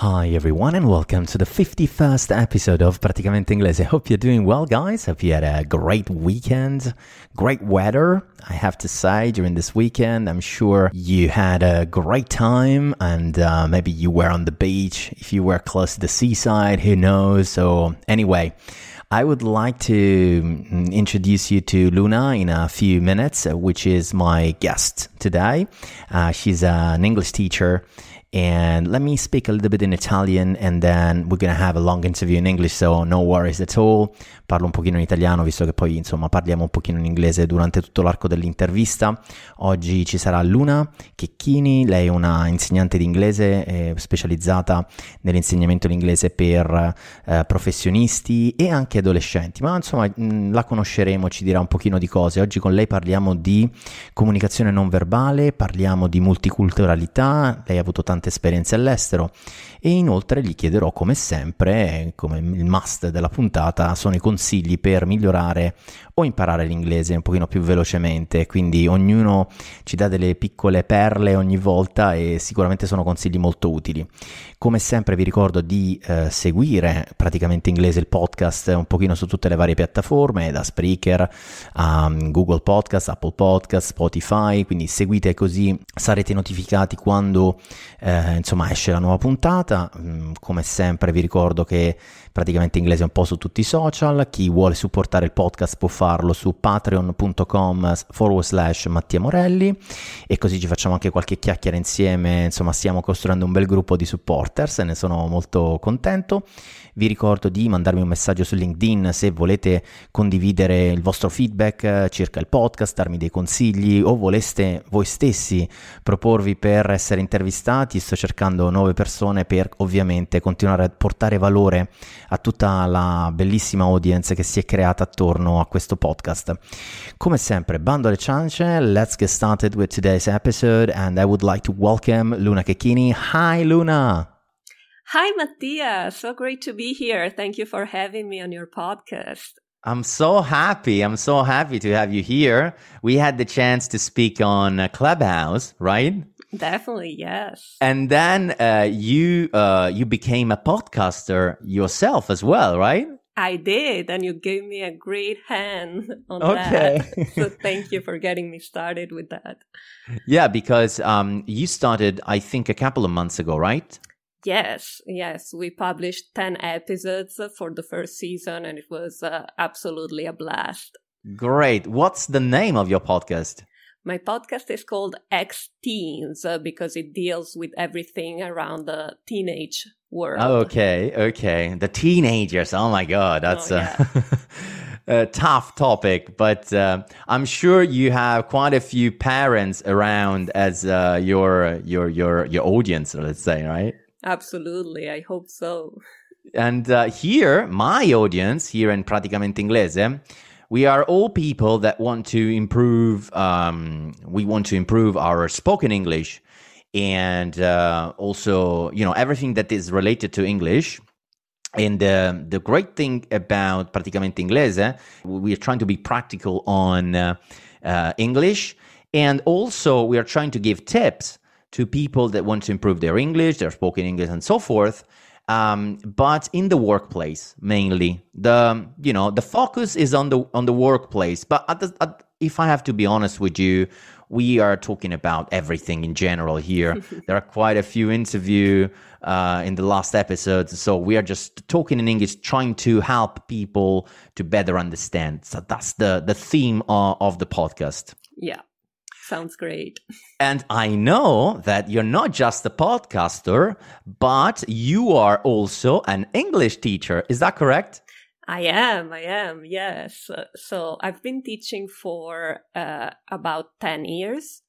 Hi everyone and welcome to the 51st episode of Praticamente Inglese. I hope you're doing well guys. Hope you had a great weekend. Great weather, I have to say, during this weekend. I'm sure you had a great time and uh, maybe you were on the beach. If you were close to the seaside, who knows? So anyway, I would like to mm, introduce you to Luna in a few minutes, which is my guest today. Uh, she's an English teacher and let me speak a little bit in Italian and then we're gonna have a long interview in English so no worries at all parlo un pochino in italiano visto che poi insomma parliamo un pochino in inglese durante tutto l'arco dell'intervista. Oggi ci sarà Luna Checchini lei è una insegnante di inglese eh, specializzata nell'insegnamento dell'inglese per eh, professionisti e anche adolescenti ma insomma mh, la conosceremo ci dirà un pochino di cose. Oggi con lei parliamo di comunicazione non verbale parliamo di multiculturalità lei ha avuto tante esperienze all'estero e inoltre gli chiederò come sempre, come il must della puntata, sono i consigli per migliorare o imparare l'inglese un pochino più velocemente, quindi ognuno ci dà delle piccole perle ogni volta e sicuramente sono consigli molto utili. Come sempre vi ricordo di eh, seguire praticamente inglese il podcast un pochino su tutte le varie piattaforme, da Spreaker a um, Google Podcast, Apple Podcast, Spotify, quindi seguite così sarete notificati quando eh, insomma esce la nuova puntata. Mm, come sempre vi ricordo che praticamente inglese un po' su tutti i social. Chi vuole supportare il podcast può farlo su patreon.com forward slash Mattia Morelli e così ci facciamo anche qualche chiacchiera insieme. Insomma, stiamo costruendo un bel gruppo di supporters e ne sono molto contento. Vi ricordo di mandarmi un messaggio su LinkedIn se volete condividere il vostro feedback eh, circa il podcast, darmi dei consigli o voleste voi stessi proporvi per essere intervistati. Sto cercando nuove persone per ovviamente continuare a portare valore a tutta la bellissima audience che si è creata attorno a questo podcast. Come sempre, bando alle ciance, let's get started with today's episode and I would like to welcome Luna Checchini. Hi Luna! Hi, Mattia. So great to be here. Thank you for having me on your podcast. I'm so happy. I'm so happy to have you here. We had the chance to speak on uh, Clubhouse, right? Definitely, yes. And then uh, you uh, you became a podcaster yourself as well, right? I did, and you gave me a great hand on okay. that. so thank you for getting me started with that. Yeah, because um, you started, I think, a couple of months ago, right? Yes, yes. We published 10 episodes for the first season and it was uh, absolutely a blast. Great. What's the name of your podcast? My podcast is called X Teens uh, because it deals with everything around the teenage world. Okay, okay. The teenagers. Oh my God. That's oh, yeah. a, a, tough topic, but uh, I'm sure you have quite a few parents around as uh, your, your, your, your audience, let's say, right? Absolutely, I hope so. And uh, here, my audience here in Praticamente Inglese, we are all people that want to improve. Um, we want to improve our spoken English, and uh, also, you know, everything that is related to English. And uh, the great thing about Praticamente Inglese, we are trying to be practical on uh, uh, English, and also we are trying to give tips to people that want to improve their English, their spoken English, and so forth. Um, but in the workplace mainly, the you know the focus is on the on the workplace. But at the, at, if I have to be honest with you, we are talking about everything in general here. there are quite a few interview uh, in the last episodes, so we are just talking in English, trying to help people to better understand. So that's the the theme of, of the podcast. Yeah Sounds great. And I know that you're not just a podcaster, but you are also an English teacher. Is that correct? I am, I am, yes. So I've been teaching for uh, about 10 years,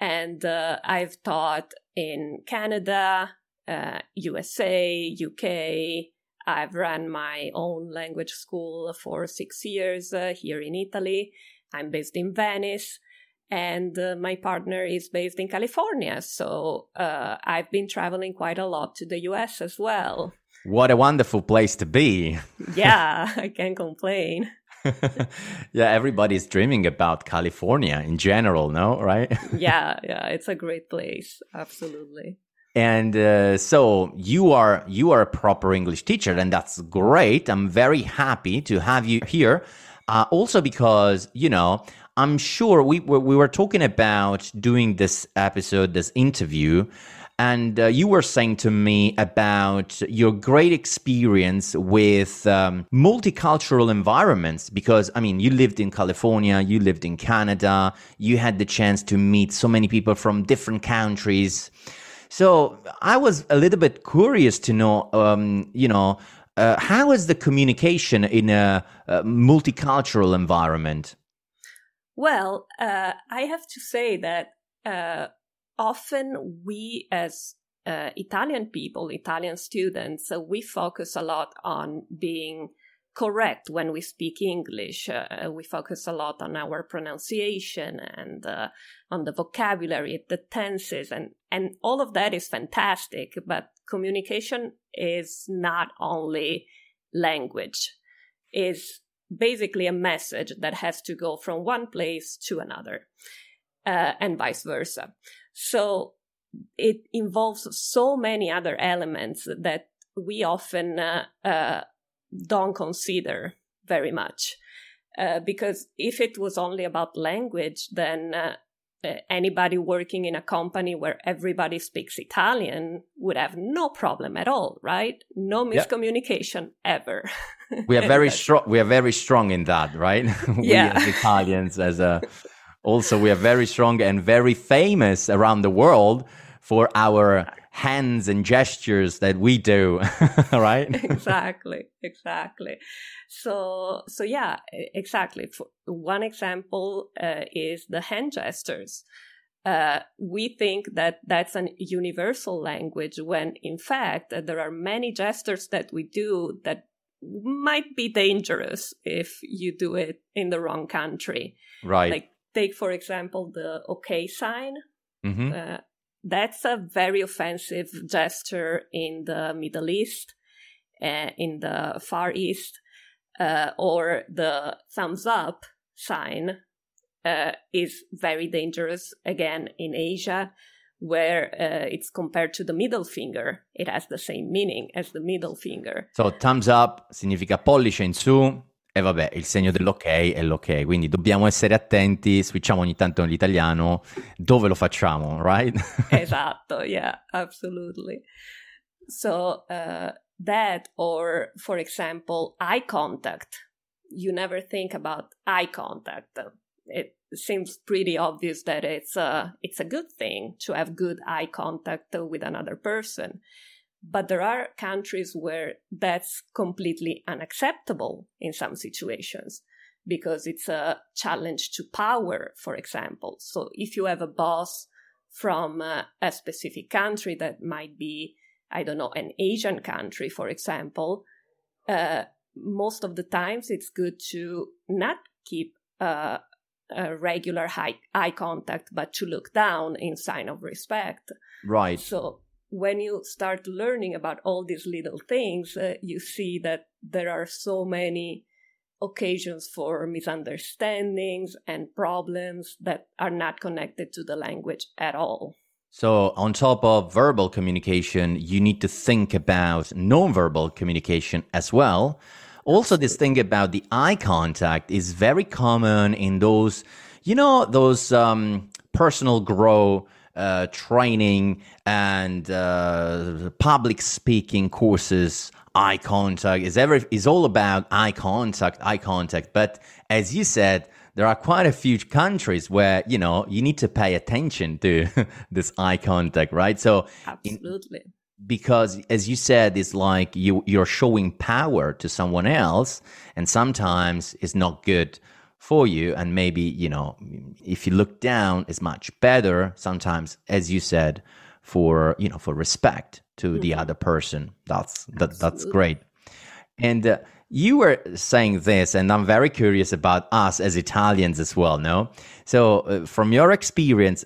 and uh, I've taught in Canada, uh, USA, UK. I've run my own language school for six years uh, here in Italy. I'm based in Venice and uh, my partner is based in California. So uh, I've been traveling quite a lot to the US as well. What a wonderful place to be. yeah, I can't complain. yeah, everybody's dreaming about California in general, no? Right? yeah, yeah, it's a great place. Absolutely. And uh, so you are you are a proper English teacher, and that's great. I'm very happy to have you here. Uh, also, because you know, I'm sure we we were talking about doing this episode, this interview, and uh, you were saying to me about your great experience with um, multicultural environments because i mean you lived in california you lived in canada you had the chance to meet so many people from different countries so I was a little bit curious to know, um, you know, uh, how is the communication in a, a multicultural environment? Well, uh, I have to say that uh, often we as uh, Italian people, Italian students, uh, we focus a lot on being correct when we speak English. Uh, we focus a lot on our pronunciation and uh, on the vocabulary, the tenses, and, and all of that is fantastic. But communication is not only language, is basically a message that has to go from one place to another, uh, and vice versa. So it involves so many other elements that we often uh, uh, don't consider very much. Uh, because if it was only about language, then uh, anybody working in a company where everybody speaks Italian would have no problem at all, right? No miscommunication ever. we are very strong. We are very strong in that, right? we yeah. as Italians, as a also we are very strong and very famous around the world for our hands and gestures that we do right exactly exactly so so yeah exactly. For one example uh, is the hand gestures. Uh, we think that that's an universal language when in fact uh, there are many gestures that we do that might be dangerous if you do it in the wrong country. Right. Like take for example the okay sign. Mm-hmm. uh, that's a very offensive gesture in the Middle East, uh, in the Far East, uh, or the thumbs up sign uh, is very dangerous again in Asia, where uh, it's compared to the middle finger. It has the same meaning as the middle finger. So thumbs up significa pollice in su, E vabbè, il segno dell'ok è l'ok, quindi dobbiamo essere attenti, switchiamo ogni tanto nell'italiano, dove lo facciamo, right? esatto, yeah, absolutely. So uh, that, or for example, eye contact. You never think about eye contact. It seems pretty obvious that it's a, it's a good thing to have good eye contact with another person. But there are countries where that's completely unacceptable in some situations because it's a challenge to power, for example. So if you have a boss from uh, a specific country that might be, I don't know, an Asian country, for example, uh, most of the times it's good to not keep uh, a regular high, eye contact, but to look down in sign of respect. Right. So when you start learning about all these little things, uh, you see that there are so many occasions for misunderstandings and problems that are not connected to the language at all. So, on top of verbal communication, you need to think about nonverbal communication as well. Also, this thing about the eye contact is very common in those, you know, those um, personal grow uh, training and uh, public speaking courses. Eye contact is ever is all about eye contact eye contact. But as you said there are quite a few countries where you know you need to pay attention to this eye contact, right? So absolutely. In, because as you said it's like you you're showing power to someone else and sometimes it's not good for you and maybe you know if you look down it's much better sometimes as you said for you know for respect to mm-hmm. the other person that's that, that's great and uh, you were saying this and i'm very curious about us as italians as well no? So uh, from your experience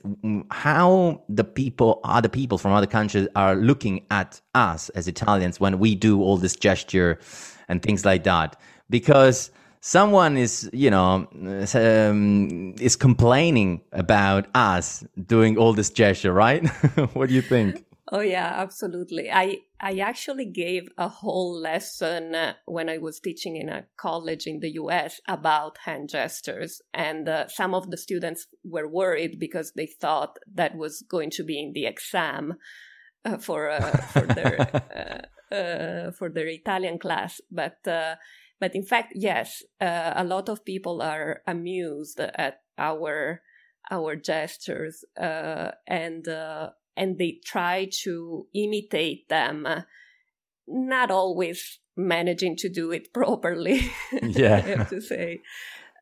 how the people other people from other countries are looking at us as italians when we do all this gesture and things like that? Because someone is you know um, is complaining about us doing all this gesture right? What do you think oh yeah absolutely. I i actually gave a whole lesson uh, when i was teaching in a college in the us about hand gestures and uh, some of the students were worried because they thought that was going to be in the exam uh, for uh, for their uh, uh, for their italian class. But but in fact, yes, uh, a lot of people are amused at our our gestures, uh, and uh, and they try to imitate them. Not always managing to do it properly. Yeah, I have to say.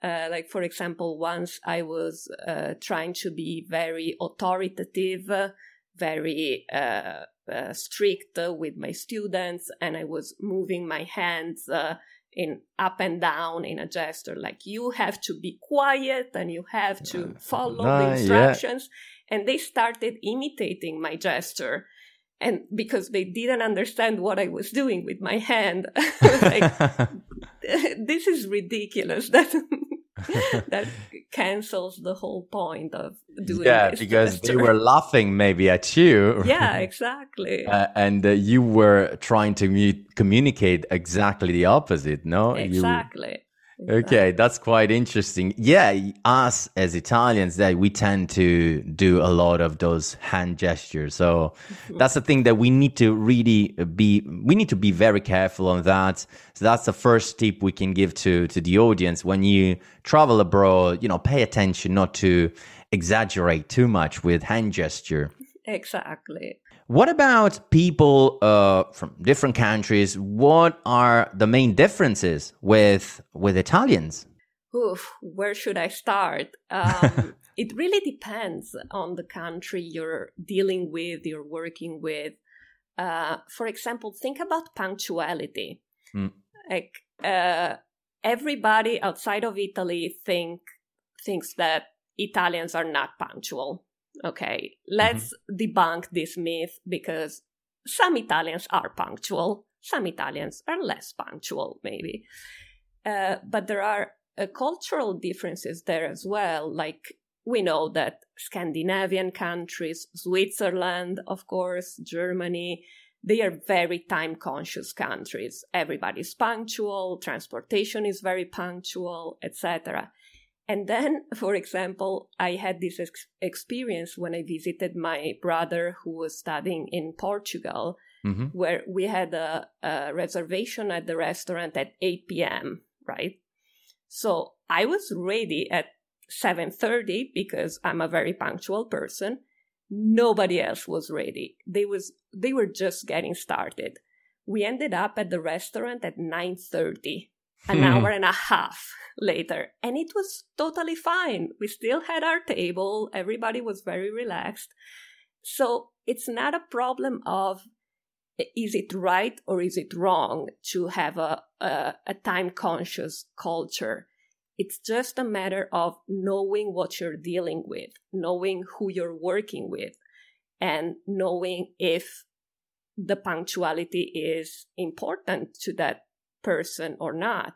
Uh, like for example, once I was uh, trying to be very authoritative, very uh, uh strict with my students, and I was moving my hands uh, in up and down in a gesture like you have to be quiet and you have to follow the instructions yeah. And they started imitating my gesture. And because they didn't understand what i was doing with my hand like, this is ridiculous. That that cancels the whole point of doing yeah because they were laughing maybe at you. Yeah exactly. uh, and uh, you were trying to mu- communicate exactly the opposite no? Exactly. you, Okay, that's quite interesting. Yeah, us as Italians, that we tend to do a lot of those hand gestures. So that's the thing that we need to really be. We need to be very careful on that. So that's the first tip we can give to to the audience when you travel abroad. You know, pay attention not to exaggerate too much with hand gesture. Exactly. What about people uh, from different countries? What are the main differences with with Italians? Oof, where should I start? Um, it really depends on the country you're dealing with, you're working with. Uh, for example, think about punctuality. Mm. Like uh, everybody outside of Italy think thinks that Italians are not punctual Okay, let's mm-hmm. debunk this myth because some Italians are punctual, some Italians are less punctual, maybe. Uh, but there are uh, cultural differences there as well. Like we know that Scandinavian countries, Switzerland, of course, Germany, they are very time conscious countries. Everybody's punctual, transportation is very punctual, etc. And then, for example, I had this ex- experience when I visited my brother who was studying in Portugal, mm-hmm. where we had a, a reservation at the restaurant at 8 p.m., right? So I was ready at 7:30 because I'm a very punctual person. Nobody else was ready. They was they were just getting started. We ended up at the restaurant at 9:30 an hmm. hour and a half later. And it was totally fine. We still had our table, everybody was very relaxed. So it's not a problem of is it right or is it wrong to have a, a, a time conscious culture? It's just a matter of knowing what you're dealing with, knowing who you're working with, and knowing if the punctuality is important to that person or not.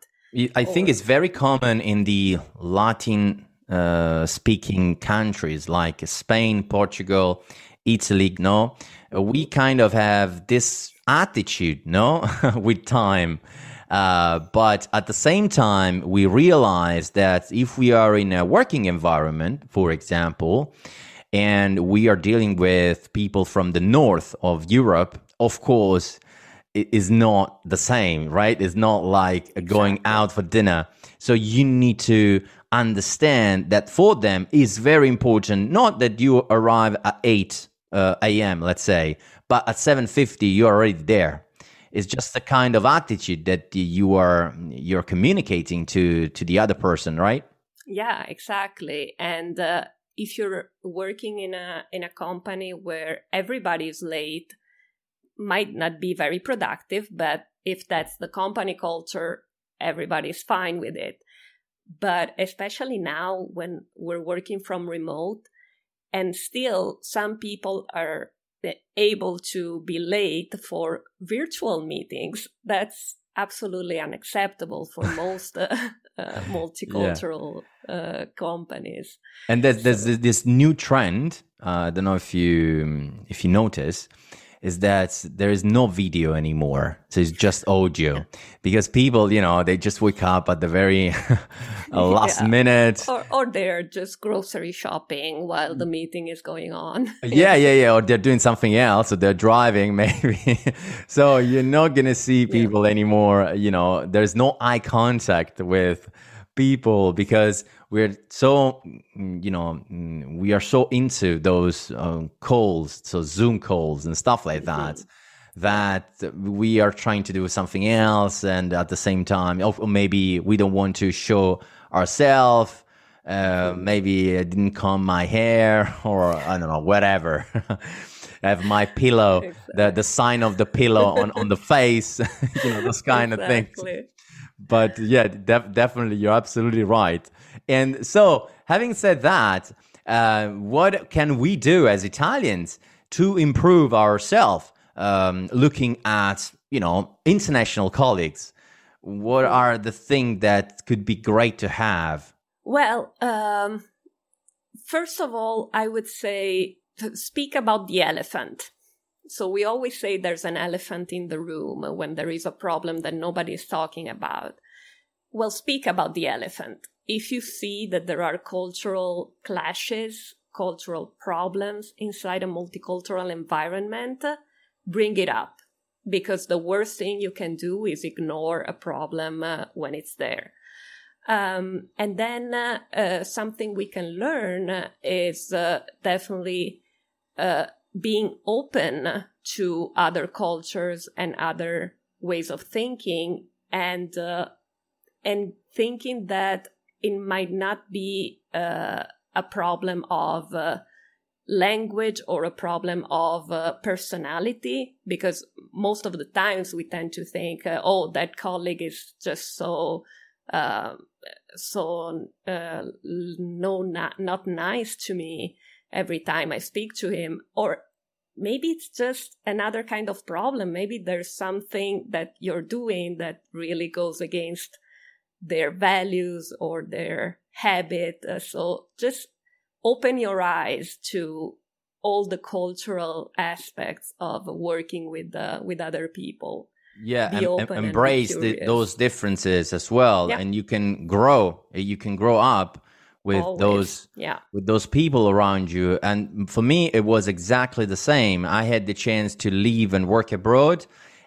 I think it's very common in the Latin uh, speaking countries like Spain, Portugal, Italy. No, we kind of have this attitude, no, with time. Uh, but at the same time, we realize that if we are in a working environment, for example, and we are dealing with people from the north of Europe, of course, is not the same, right? It's not like going out for dinner. So you need to understand that for them is very important. Not that you arrive at 8 uh, a.m., let's say, but at 7.50, you're already there. It's just the kind of attitude that you are you're communicating to to the other person, right? Yeah, exactly. And uh, if you're working in a in a company where everybody is late, might not be very productive, but if that's the company culture, everybody's fine with it. But especially now when we're working from remote, and still some people are able to be late for virtual meetings, that's absolutely unacceptable for most uh, uh, multicultural yeah. uh, companies. And there's, there's this new trend. Uh, I don't know if you if you notice is that there is no video anymore. So it's just audio because people, you know, they just wake up at the very last yeah. minute. Or, or they're just grocery shopping while the mm. meeting is going on. yeah, yeah, yeah. Or they're doing something else. Or they're driving maybe. so you're not going to see people yeah. anymore. You know, there's no eye contact with people because we're so you know we are so into those uh, calls so zoom calls and stuff like that mm-hmm. that we are trying to do something else and at the same time or maybe we don't want to show ourselves uh, mm-hmm. maybe I didn't comb my hair or I don't know whatever I have my pillow exactly. the the sign of the pillow on on the face you know those kind exactly. of things but yeah def- definitely you're absolutely right and so, having said that, uh, what can we do as Italians to improve ourselves? Um, looking at you know international colleagues, what are the things that could be great to have? Well, um, first of all, I would say speak about the elephant. So we always say there's an elephant in the room when there is a problem that nobody is talking about. Well, speak about the elephant if you see that there are cultural clashes, cultural problems inside a multicultural environment, bring it up because the worst thing you can do is ignore a problem uh, when it's there. Um, and then uh, uh, something we can learn is uh, definitely uh, being open to other cultures and other ways of thinking and uh, and thinking that it might not be uh, a problem of uh, language or a problem of uh, personality because most of the times we tend to think uh, oh that colleague is just so um, so uh, no not, not nice to me every time i speak to him or maybe it's just another kind of problem. Maybe there's something that you're doing that really goes against their values or their habit. Uh, so just open your eyes to all the cultural aspects of working with uh, with other people. Yeah, and, and embrace the, those differences as well, yeah. and you can grow. You can grow up with Always. those yeah. with those people around you. And for me, it was exactly the same. I had the chance to leave and work abroad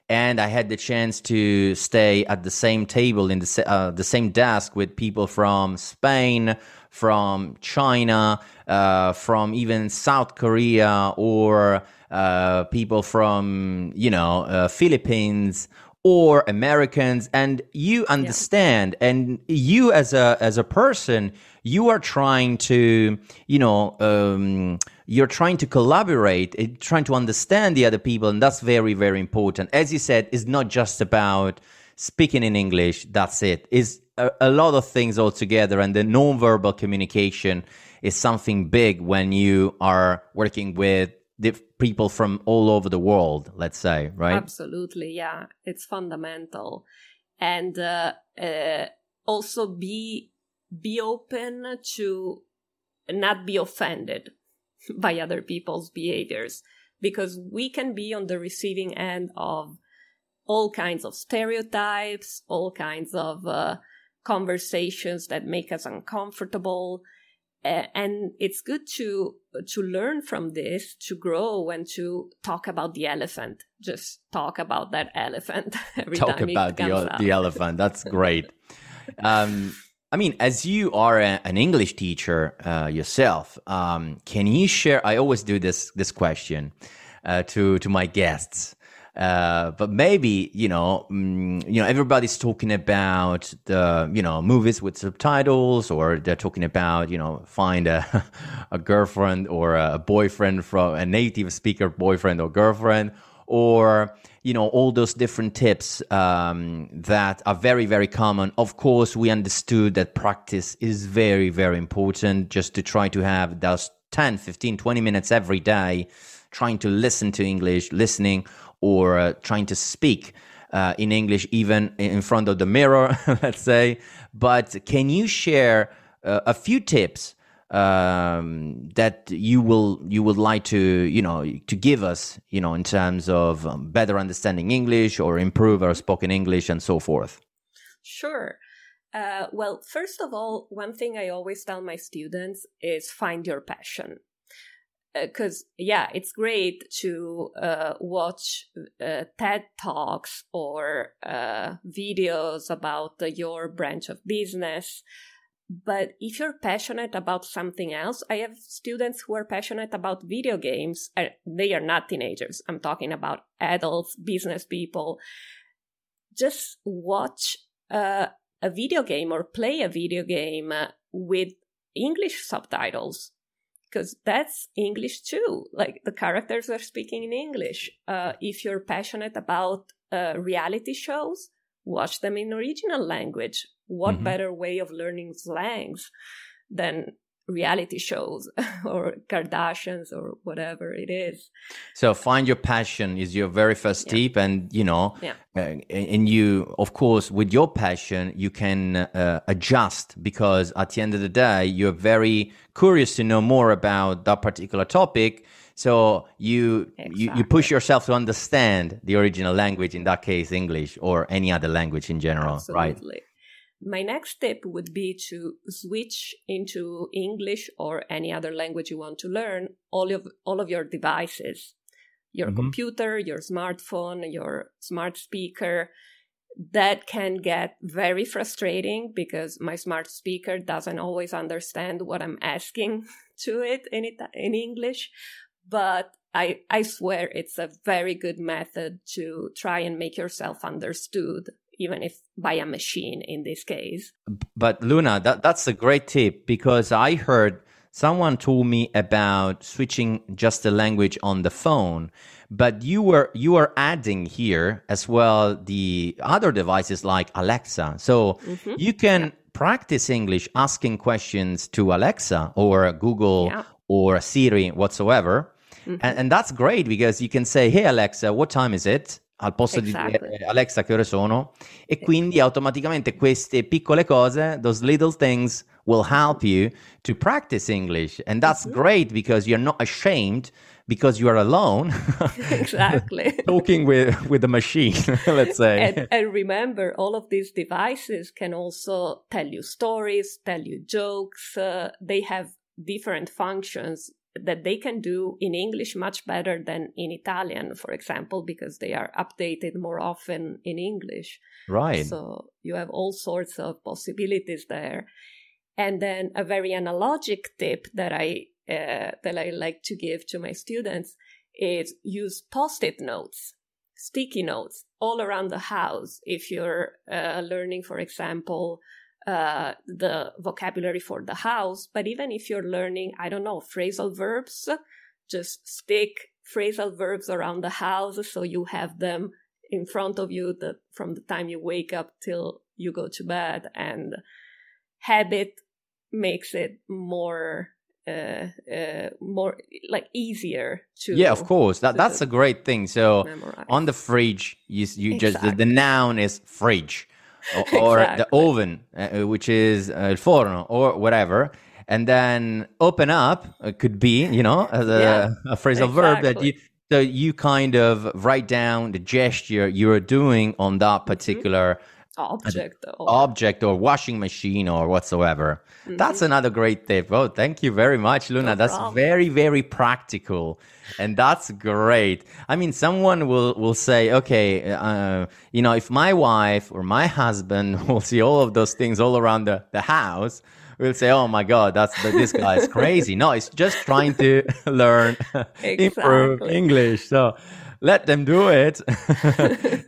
and I had the chance to stay at the same table in the uh, the same desk with people from Spain, from China, uh, from even South Korea, or uh, people from you know uh, Philippines or Americans, and you understand, yeah. and you as a as a person, you are trying to you know. Um, you're trying to collaborate, eh, trying to understand the other people, and that's very, very important. As you said, it's not just about speaking in English, that's it. It's a, a lot of things altogether, and the non-verbal communication is something big when you are working with people from all over the world, let's say, right? Absolutely, yeah. It's fundamental. And uh, uh, also be be open to not be offended by other people's behaviors because we can be on the receiving end of all kinds of stereotypes, all kinds of uh, conversations that make us uncomfortable. and it's good to to learn from this to grow and to talk about the elephant just talk about that elephant every talk time about the, out. the elephant that's great um, i mean as you are a, an english teacher uh, yourself um, can you share i always do this this question uh, to to my guests uh, but maybe you know, mm, you know, everybody's talking about the you know movies with subtitles, or they're talking about you know find a a girlfriend or a boyfriend from a native speaker boyfriend or girlfriend, or you know all those different tips um, that are very very common. Of course, we understood that practice is very very important. Just to try to have those 10, 15, 20 minutes every day, trying to listen to English, listening or uh, trying to speak uh, in English, even in front of the mirror, let's say. But can you share uh, a few tips um, that you will you would like to you know to give us you know in terms of um, better understanding English or improve our spoken English and so forth? Sure. Uh, well, first of all, one thing I always tell my students is find your passion because uh, yeah it's great to uh, watch uh, ted talks or uh, videos about your branch of business but if you're passionate about something else i have students who are passionate about video games uh, they are not teenagers i'm talking about adults business people just watch uh, a video game or play a video game with english subtitles because that's English too. Like the characters are speaking in English. Uh, if you're passionate about uh, reality shows, watch them in original language. What mm-hmm. better way of learning slangs than reality shows or Kardashians or whatever it is. So find your passion is your very first yeah. tip, and you know, yeah. uh, and you, of course, with your passion, you can uh, adjust because at the end of the day, you're very curious to know more about that particular topic. So you, exactly. you you push yourself to understand the original language, in that case, English or any other language in general, Absolutely. right? My next tip would be to switch into English or any other language you want to learn all of all of your devices. Your mm-hmm. computer, your smartphone, your smart speaker. That can get very frustrating because my smart speaker doesn't always understand what I'm asking to it in it, in English. But I, I swear it's a very good method to try and make yourself understood even if by a machine in this case. But Luna, that, that's a great tip because I heard someone told me about switching just the language on the phone but you were you were adding here as well the other devices like alexa so mm-hmm. you can yeah. practice english asking questions to alexa or google yeah. or siri whatsoever mm-hmm. and, and, that's great because you can say hey alexa what time is it al posto exactly. di dire Alexa che ore sono e quindi automaticamente queste piccole cose those little things will help you to practice English and that's mm-hmm. great because you're not ashamed because you are alone exactly talking with with the machine let's say and, and remember all of these devices can also tell you stories tell you jokes uh, they have different functions that they can do in English much better than in Italian, for example, because they are updated more often in English. Right. So you have all sorts of possibilities there. And then a very analogic tip that I uh, that I like to give to my students is use post-it notes, sticky notes all around the house. If you're uh, learning, for example, uh, the vocabulary for the house. But even if you're learning, I don't know, phrasal verbs, just stick phrasal verbs around the house so you have them in front of you the, from the time you wake up till you go to bed. And habit makes it more uh, uh, more like easier to yeah of course that that's a great thing so memorize. on the fridge you, you exactly. just the, the, noun is fridge or, exactly. the oven, uh, which is uh, il forno or whatever. And then open up uh, could be, you know, as a, yeah, a phrasal exactly. verb that you so you kind of write down the gesture you're doing on that mm-hmm. Object or object or washing machine or whatsoever. Mm-hmm. That's another great tip. Oh, thank you very much, Luna. No that's very, very practical. And that's great. I mean, someone will, will say, okay, uh, you know, if my wife or my husband will see all of those things all around the, the house, we'll say, "Oh my God, that's this guy is crazy." no, it's just trying to learn, exactly. improve English. So let them do it.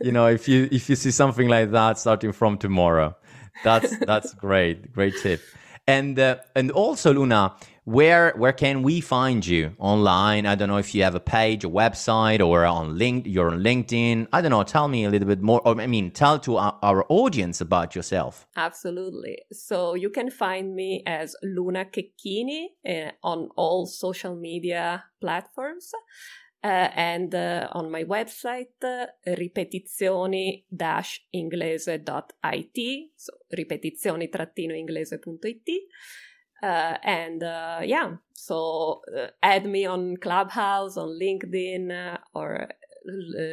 you know, if you if you see something like that starting from tomorrow, that's that's great, great tip. And uh, and also, Luna, where where can we find you online? I don't know if you have a page, a website, or on link you're on LinkedIn. I don't know. Tell me a little bit more. Or I mean, tell to our, our audience about yourself. Absolutely. So you can find me as Luna Checchini uh, on all social media platforms. Uh, and uh, on my website uh, ripetizioni-inglese.it so ripetizioni-inglese.it uh, and yeah, so add me on Clubhouse, on LinkedIn, or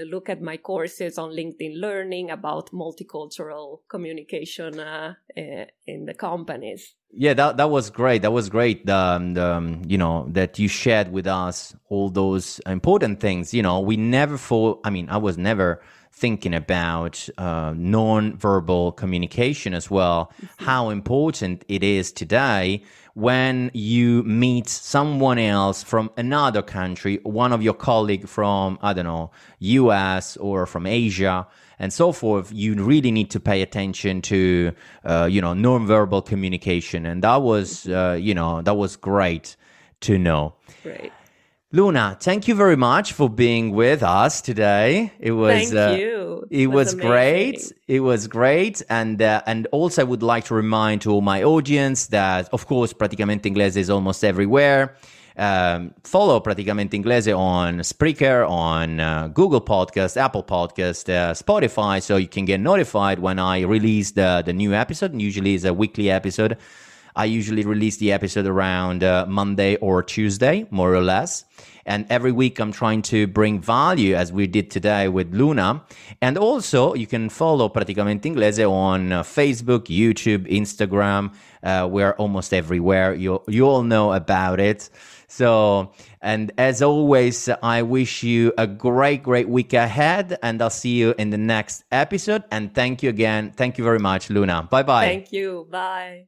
look at my courses on LinkedIn Learning about multicultural communication uh, in the companies. Yeah, that that was great. That was great. The, um, you know that you shared with us all those important things. You know, we never for. I mean, I was never thinking about uh, non-verbal communication as well, mm-hmm. how important it is today when you meet someone else from another country, one of your colleague from, I don't know, US or from Asia and so forth, you really need to pay attention to, uh, you know, non-verbal communication. And that was, uh, you know, that was great to know. Great. Luna, thank you very much for being with us today. It was thank uh, you. It, was, great. It was great, and uh, and also I would like to remind to all my audience that of course Praticamente Inglese is almost everywhere. Um, follow Praticamente Inglese on Spreaker, on uh, Google Podcast, Apple Podcast, uh, Spotify, so you can get notified when I release the the new episode. Usually, it's a weekly episode. I usually release the episode around uh, Monday or Tuesday, more or less. And every week I'm trying to bring value as we did today with Luna. And also you can follow Praticamente Inglese on uh, Facebook, YouTube, Instagram. Uh, we're almost everywhere. You, you all know about it. So, and as always, I wish you a great, great week ahead, and I'll see you in the next episode. And thank you again. Thank you very much, Luna. Bye bye. Thank you. Bye.